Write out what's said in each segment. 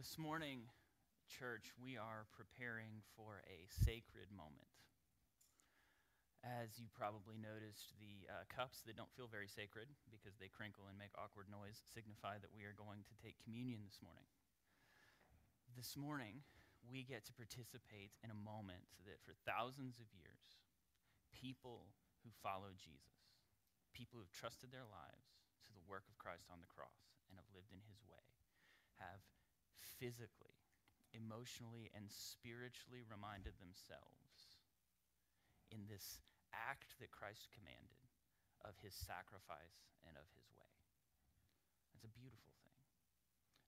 this morning, church, we are preparing for a sacred moment. As you probably noticed, the uh, cups that don't feel very sacred because they crinkle and make awkward noise signify that we are going to take communion this morning. This morning, we get to participate in a moment that for thousands of years, people who follow Jesus, people who've trusted their lives to the work of Christ on the cross and have lived in his way, have physically, emotionally, and spiritually reminded themselves in this act that Christ commanded of his sacrifice and of his way. It's a beautiful thing.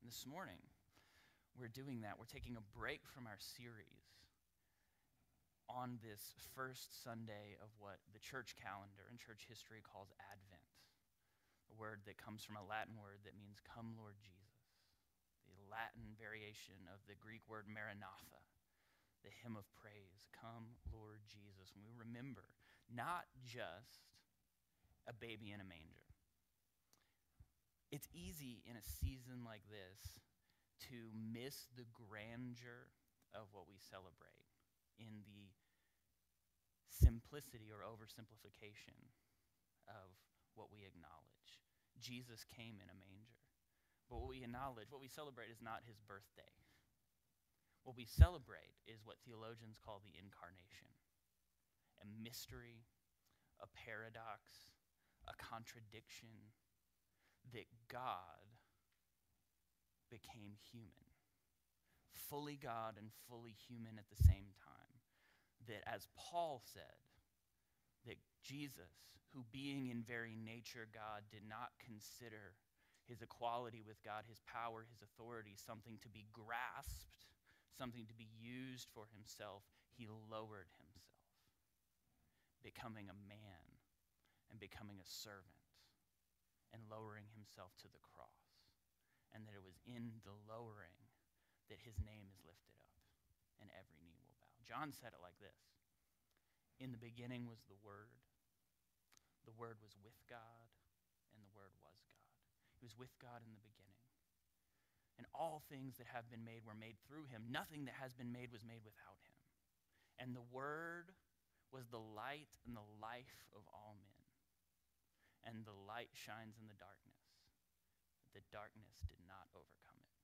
And this morning, we're doing that. We're taking a break from our series on this first Sunday of what the church calendar and church history calls Advent, a word that comes from a Latin word that means come, Lord Jesus, Latin variation of the Greek word maranatha, the hymn of praise, come, Lord Jesus. And we remember not just a baby in a manger. It's easy in a season like this to miss the grandeur of what we celebrate in the simplicity or oversimplification of what we acknowledge. Jesus came in a manger. But what we acknowledge, what we celebrate, is not his birthday. What we celebrate is what theologians call the incarnation a mystery, a paradox, a contradiction that God became human, fully God and fully human at the same time. That, as Paul said, that Jesus, who being in very nature God, did not consider his equality with God, his power, his authority, something to be grasped, something to be used for himself. He lowered himself, becoming a man and becoming a servant and lowering himself to the cross and that it was in the lowering that his name is lifted up and every knee will bow. John said it like this In the beginning was the Word, the Word was with God, and the Word He was with God in the beginning. And all things that have been made were made through him. Nothing that has been made was made without him. And the Word was the light and the life of all men. And the light shines in the darkness the darkness did not overcome it.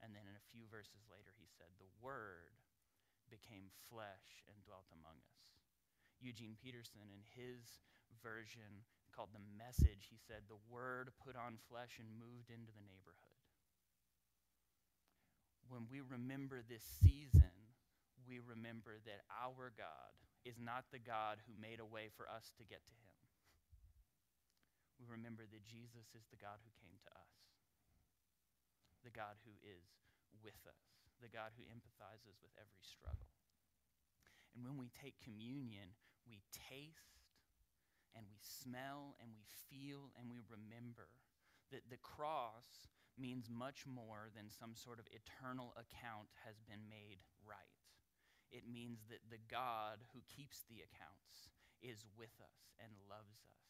And then in a few verses later, he said, The Word became flesh and dwelt among us. Eugene Peterson, in his version called The Message, he said, The Word put on flesh and moved into the neighborhood. When we remember this season, we remember that our God is not the God who made a way for us to get to Him we remember that Jesus is the God who came to us, the God who is with us, the God who empathizes with every struggle. And when we take communion, we taste and we smell and we feel and we remember that the cross means much more than some sort of eternal account has been made right. It means that the God who keeps the accounts is with us and loves us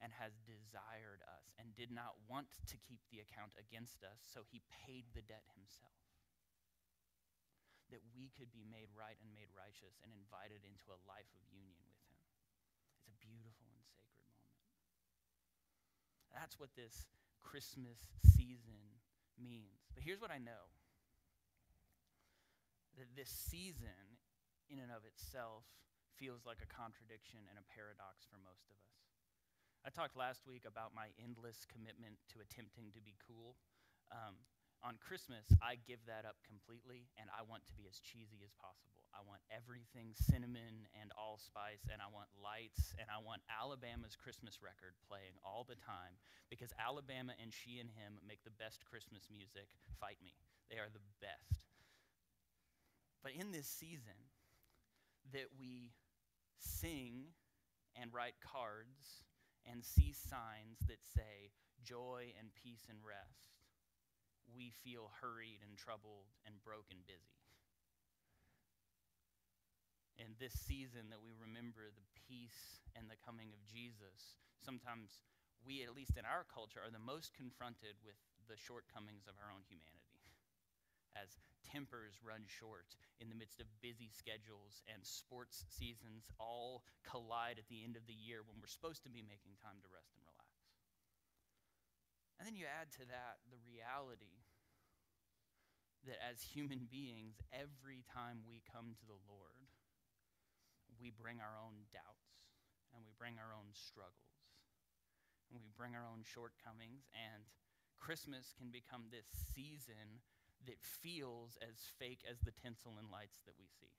and has desired us and did not want to keep the account against us, so he paid the debt himself. That we could be made right and made righteous and invited into a life of union with him. It's a beautiful and sacred moment. That's what this Christmas season means. But here's what I know that this season, in and of itself, feels like a contradiction and a paradox for most of us. I talked last week about my endless commitment to attempting to be cool. Um, on Christmas, I give that up completely, and I want to be as cheesy as possible. I want everything cinnamon and allspice, and I want lights, and I want Alabama's Christmas record playing all the time because Alabama and She and Him make the best Christmas music. Fight me. They are the best. But in this season, that we sing and write cards and see signs that say joy and peace and rest, we feel hurried and troubled and broken busy. In this season that we remember the peace and the coming of Jesus, sometimes we, at least in our culture, are the most confronted with the shortcomings of our own humanity. as tempers run short in the midst of busy schedules and sports seasons all collide at the end of the year when we're supposed to be making time to rest and relax. And then you add to that the reality that as human beings, every time we come to the Lord, we bring our own doubts and we bring our own struggles and we bring our own shortcomings. And Christmas can become this season that feels as fake as the tinsel and lights that we see.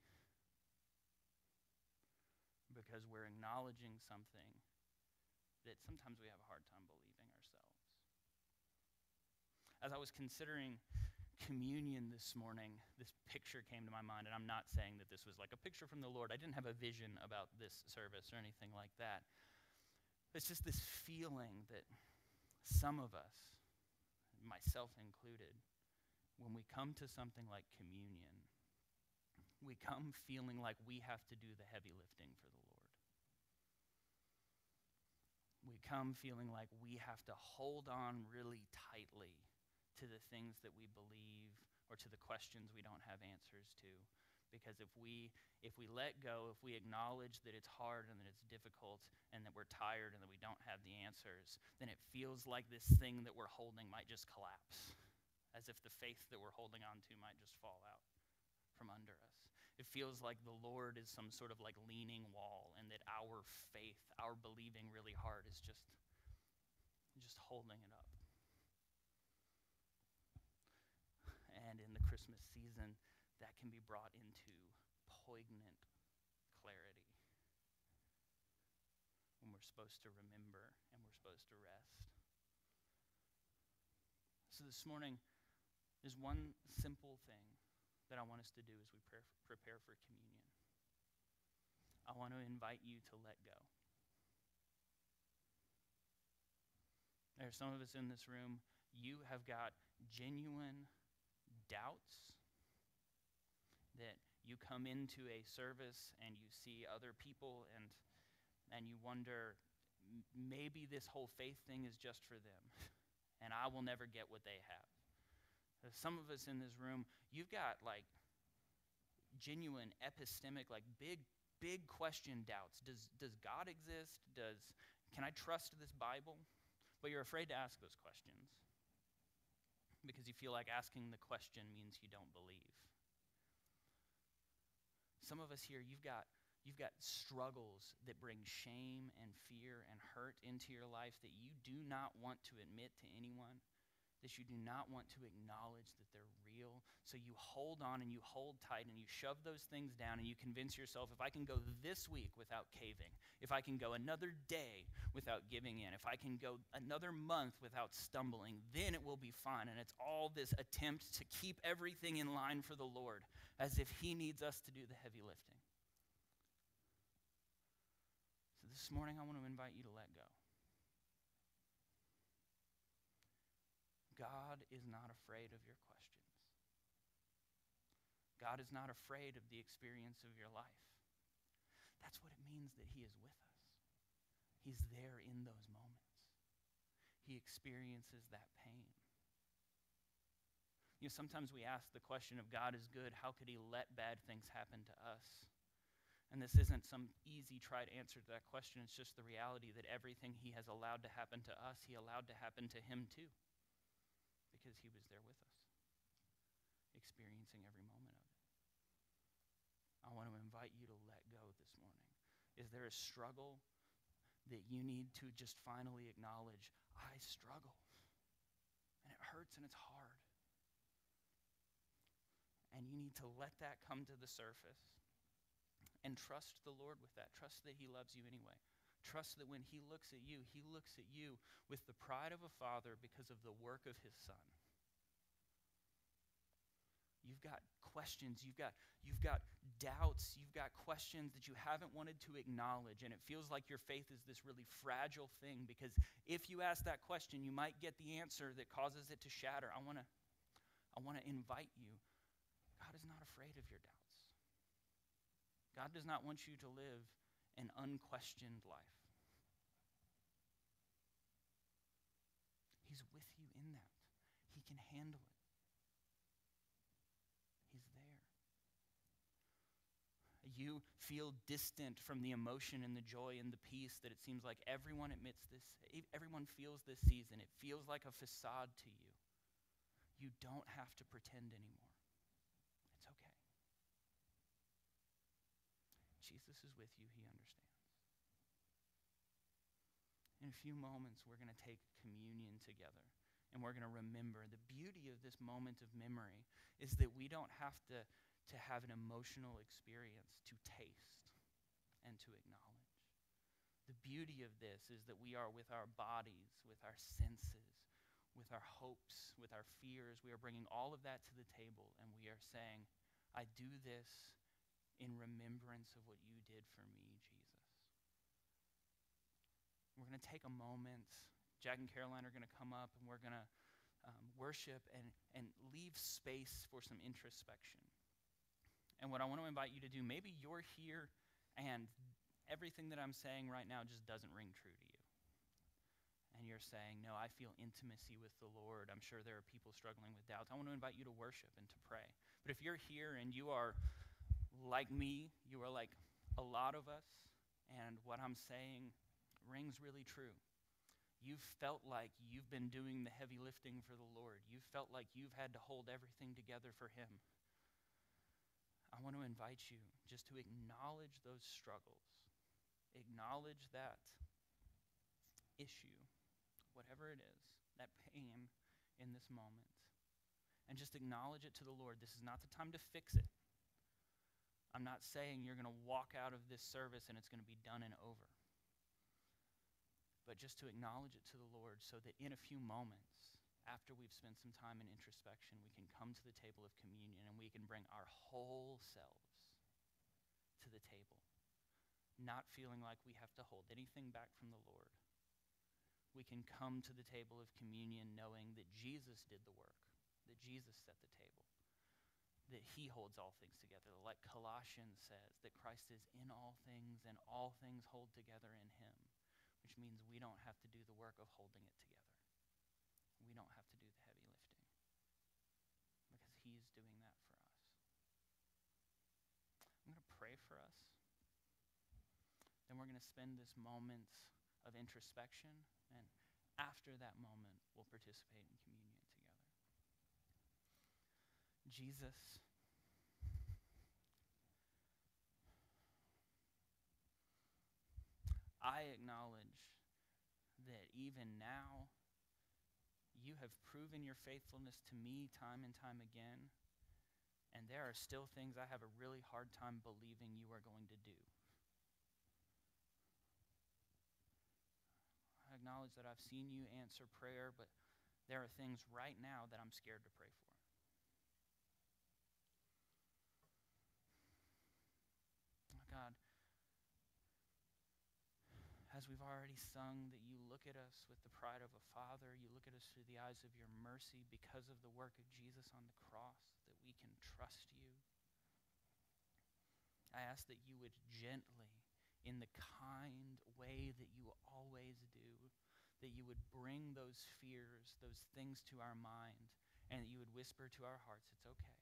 Because we're acknowledging something that sometimes we have a hard time believing ourselves. As I was considering communion this morning, this picture came to my mind, and I'm not saying that this was like a picture from the Lord. I didn't have a vision about this service or anything like that. It's just this feeling that some of us, myself included, when we come to something like communion, we come feeling like we have to do the heavy lifting for the Lord. We come feeling like we have to hold on really tightly to the things that we believe or to the questions we don't have answers to. Because if we, if we let go, if we acknowledge that it's hard and that it's difficult and that we're tired and that we don't have the answers, then it feels like this thing that we're holding might just collapse as if the faith that we're holding on to might just fall out from under us. It feels like the Lord is some sort of like leaning wall and that our faith, our believing really hard is just just holding it up. And in the Christmas season, that can be brought into poignant clarity when we're supposed to remember and we're supposed to rest. So this morning, there's one simple thing that I want us to do as we prepare for communion. I want to invite you to let go. There are some of us in this room, you have got genuine doubts that you come into a service and you see other people and and you wonder maybe this whole faith thing is just for them and I will never get what they have. Some of us in this room, you've got like genuine epistemic, like big, big question doubts. Does, does God exist? Does, can I trust this Bible? But you're afraid to ask those questions because you feel like asking the question means you don't believe. Some of us here, you've got, you've got struggles that bring shame and fear and hurt into your life that you do not want to admit to anyone that you do not want to acknowledge that they're real. So you hold on and you hold tight and you shove those things down and you convince yourself if I can go this week without caving, if I can go another day without giving in, if I can go another month without stumbling, then it will be fine. And it's all this attempt to keep everything in line for the Lord as if He needs us to do the heavy lifting. So this morning I want to invite you to let go. Is not afraid of your questions. God is not afraid of the experience of your life. That's what it means that He is with us. He's there in those moments. He experiences that pain. You know, sometimes we ask the question of God is good, how could He let bad things happen to us? And this isn't some easy, tried answer to that question. It's just the reality that everything He has allowed to happen to us, He allowed to happen to Him too because he was there with us, experiencing every moment of it. I want to invite you to let go this morning. Is there a struggle that you need to just finally acknowledge? I struggle. And it hurts and it's hard. And you need to let that come to the surface and trust the Lord with that. Trust that He loves you anyway. Trust that when he looks at you, he looks at you with the pride of a father because of the work of his son. You've got questions, you've got, you've got doubts, you've got questions that you haven't wanted to acknowledge, and it feels like your faith is this really fragile thing because if you ask that question, you might get the answer that causes it to shatter. I want to I want to invite you. God is not afraid of your doubts. God does not want you to live an unquestioned life. He's with you in that. He can handle it. He's there. You feel distant from the emotion and the joy and the peace that it seems like everyone admits this, everyone feels this season. It feels like a facade to you. You don't have to pretend anymore. Jesus is with you, He understands. In a few moments, we're going to take communion together and we're going to remember. The beauty of this moment of memory is that we don't have to to have an emotional experience, to taste, and to acknowledge. The beauty of this is that we are with our bodies, with our senses, with our hopes, with our fears. We are bringing all of that to the table, and we are saying, I do this in remembrance of what you did for me, Jesus. We're going to take a moment. Jack and Caroline are going to come up, and we're going to um, worship and, and leave space for some introspection. And what I want to invite you to do, maybe you're here and everything that I'm saying right now just doesn't ring true to you. And you're saying, No, I feel intimacy with the Lord. I'm sure there are people struggling with doubts. I want to invite you to worship and to pray. But if you're here and you are like me, you are like a lot of us, and what I'm saying rings really true. You've felt like you've been doing the heavy lifting for the Lord. You've felt like you've had to hold everything together for Him. I want to invite you just to acknowledge those struggles, acknowledge that issue, whatever it is, that pain in this moment, and just acknowledge it to the Lord. This is not the time to fix it. I'm not saying you're going to walk out of this service and it's going to be done and over. But just to acknowledge it to the Lord so that in a few moments, after we've spent some time in introspection, we can come to the table of communion and we can bring our whole selves to the table, not feeling like we have to hold anything back from the Lord. We can come to the table of communion knowing that Jesus did the work, that Jesus set the table, that he holds all things together. Like Colossians says, that Christ is in all things and all things hold together in him, which means we don't have to do the work of holding it together we don't have to do the heavy lifting because He's doing that for us. I'm going to pray for us. Then we're going to spend this moment of introspection, and after that moment, we'll participate in communion. Jesus. I acknowledge that even now you have proven your faithfulness to me time and time again, and there are still things I have a really hard time believing you are going to do. I acknowledge that I've seen you answer prayer, but there are things right now that I'm scared to pray for. God, as we've already sung, that you look at us with the pride of a father. You look at us through the eyes of your mercy because of the work of Jesus on the cross, that we can trust you. I ask that you would gently, in the kind way that you always do, that you would bring those fears, those things to our mind, and that you would whisper to our hearts, It's okay.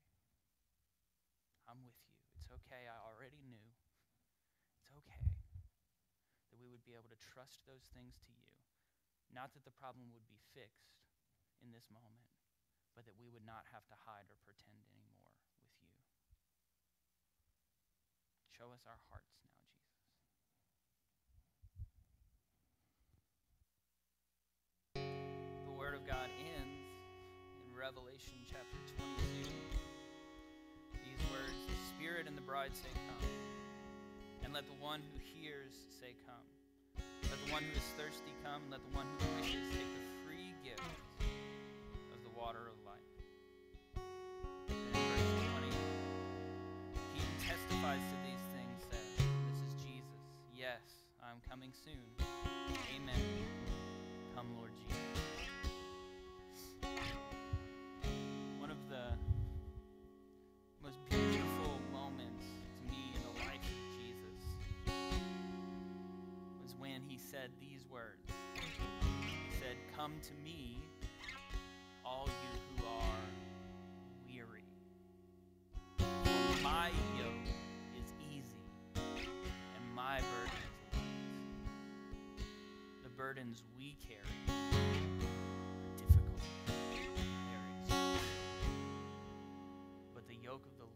I'm with you. It's okay. I already knew. It's okay we would be able to trust those things to you. Not that the problem would be fixed in this moment, but that we would not have to hide or pretend anymore with you. Show us our hearts now, Jesus. The Word of God ends in Revelation chapter 22. These words The Spirit and the bride say, Come. And let the one who hears say, Come. Let the one who is thirsty come. Let the one who wishes take the free gift of the water of life. And in verse 20, he testifies to these things says, This is Jesus. Yes, I'm coming soon. Amen. said these words He said, Come to me, all you who are weary. For my yoke is easy, and my burden is light. The burdens we carry. Difficult, but the yoke of the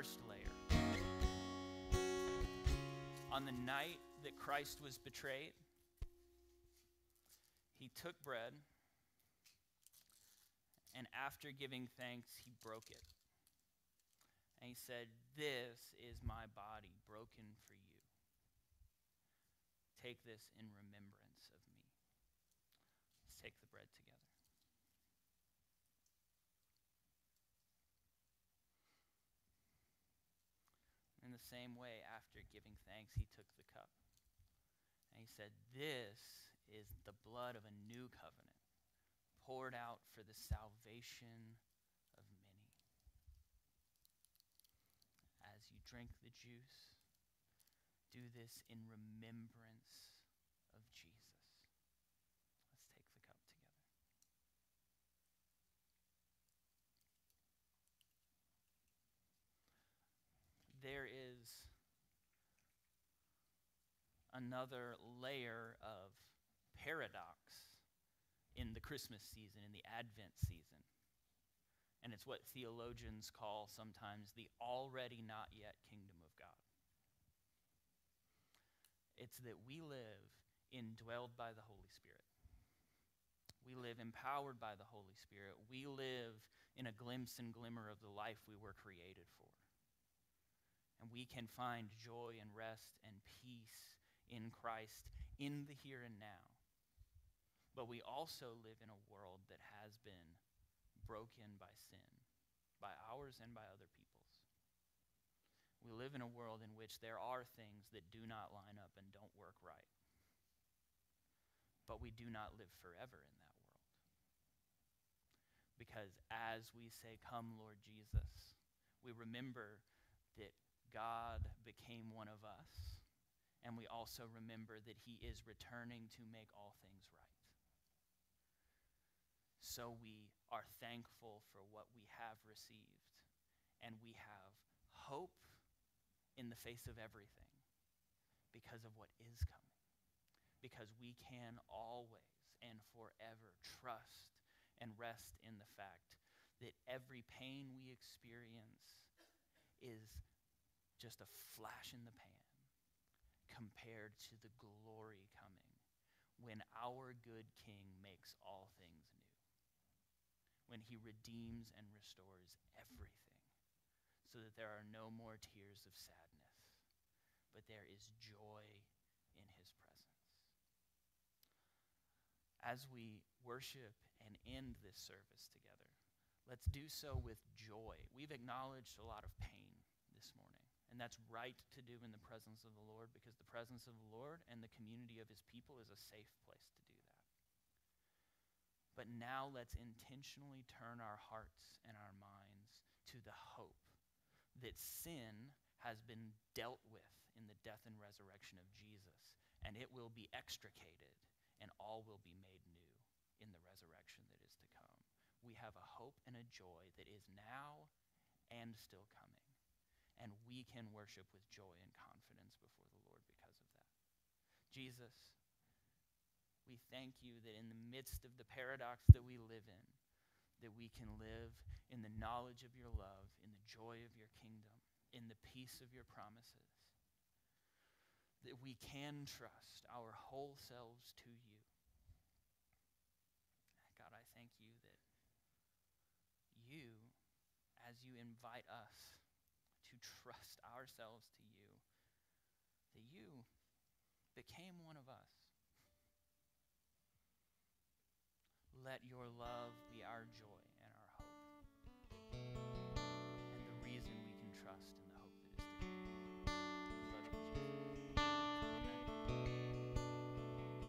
first layer. On the night that Christ was betrayed, he took bread, and after giving thanks, he broke it. And he said, This is my body broken for you. Take this in remembrance of me. Let's take the bread together. In the same way, after giving thanks, he took the cup. And he said, This is the blood of a new covenant, poured out for the salvation of many. As you drink the juice, do this in remembrance of Jesus. Let's take the cup together. There is another layer of paradox in the Christmas season, in the Advent season. And it's what theologians call sometimes the already not yet kingdom of God. It's that we live indwelled by the Holy Spirit. We live empowered by the Holy Spirit. We live in a glimpse and glimmer of the life we were created for. And we can find joy and rest and peace in Christ in the here and now. But we also live in a world that has been broken by sin, by ours and by other people's. We live in a world in which there are things that do not line up and don't work right. But we do not live forever in that world. Because as we say, Come, Lord Jesus, we remember that God became one of us, and we also remember that He is returning to make all things right. So we are thankful for what we have received, and we have hope in the face of everything because of what is coming. Because we can always and forever trust and rest in the fact that every pain we experience is just a flash in the pan compared to the glory coming when our good King makes all things new, when he redeems and restores everything, so that there are no more tears of sadness, but there is joy in his presence. As we worship and end this service together, let's do so with joy. We've acknowledged a lot of pain this morning. And that's right to do in the presence of the Lord because the presence of the Lord and the community of his people is a safe place to do that. But now let's intentionally turn our hearts and our minds to the hope that sin has been dealt with in the death and resurrection of Jesus, and it will be extricated, and all will be made new in the resurrection that is to come. We have a hope and a joy that is now and still coming and we can worship with joy and confidence before the Lord because of that. Jesus, we thank you that in the midst of the paradox that we live in, that we can live in the knowledge of your love, in the joy of your kingdom, in the peace of your promises. That we can trust our whole selves to you. God, I thank you that you, as you invite us trust ourselves to you, that you became one of us. Let your love be our joy.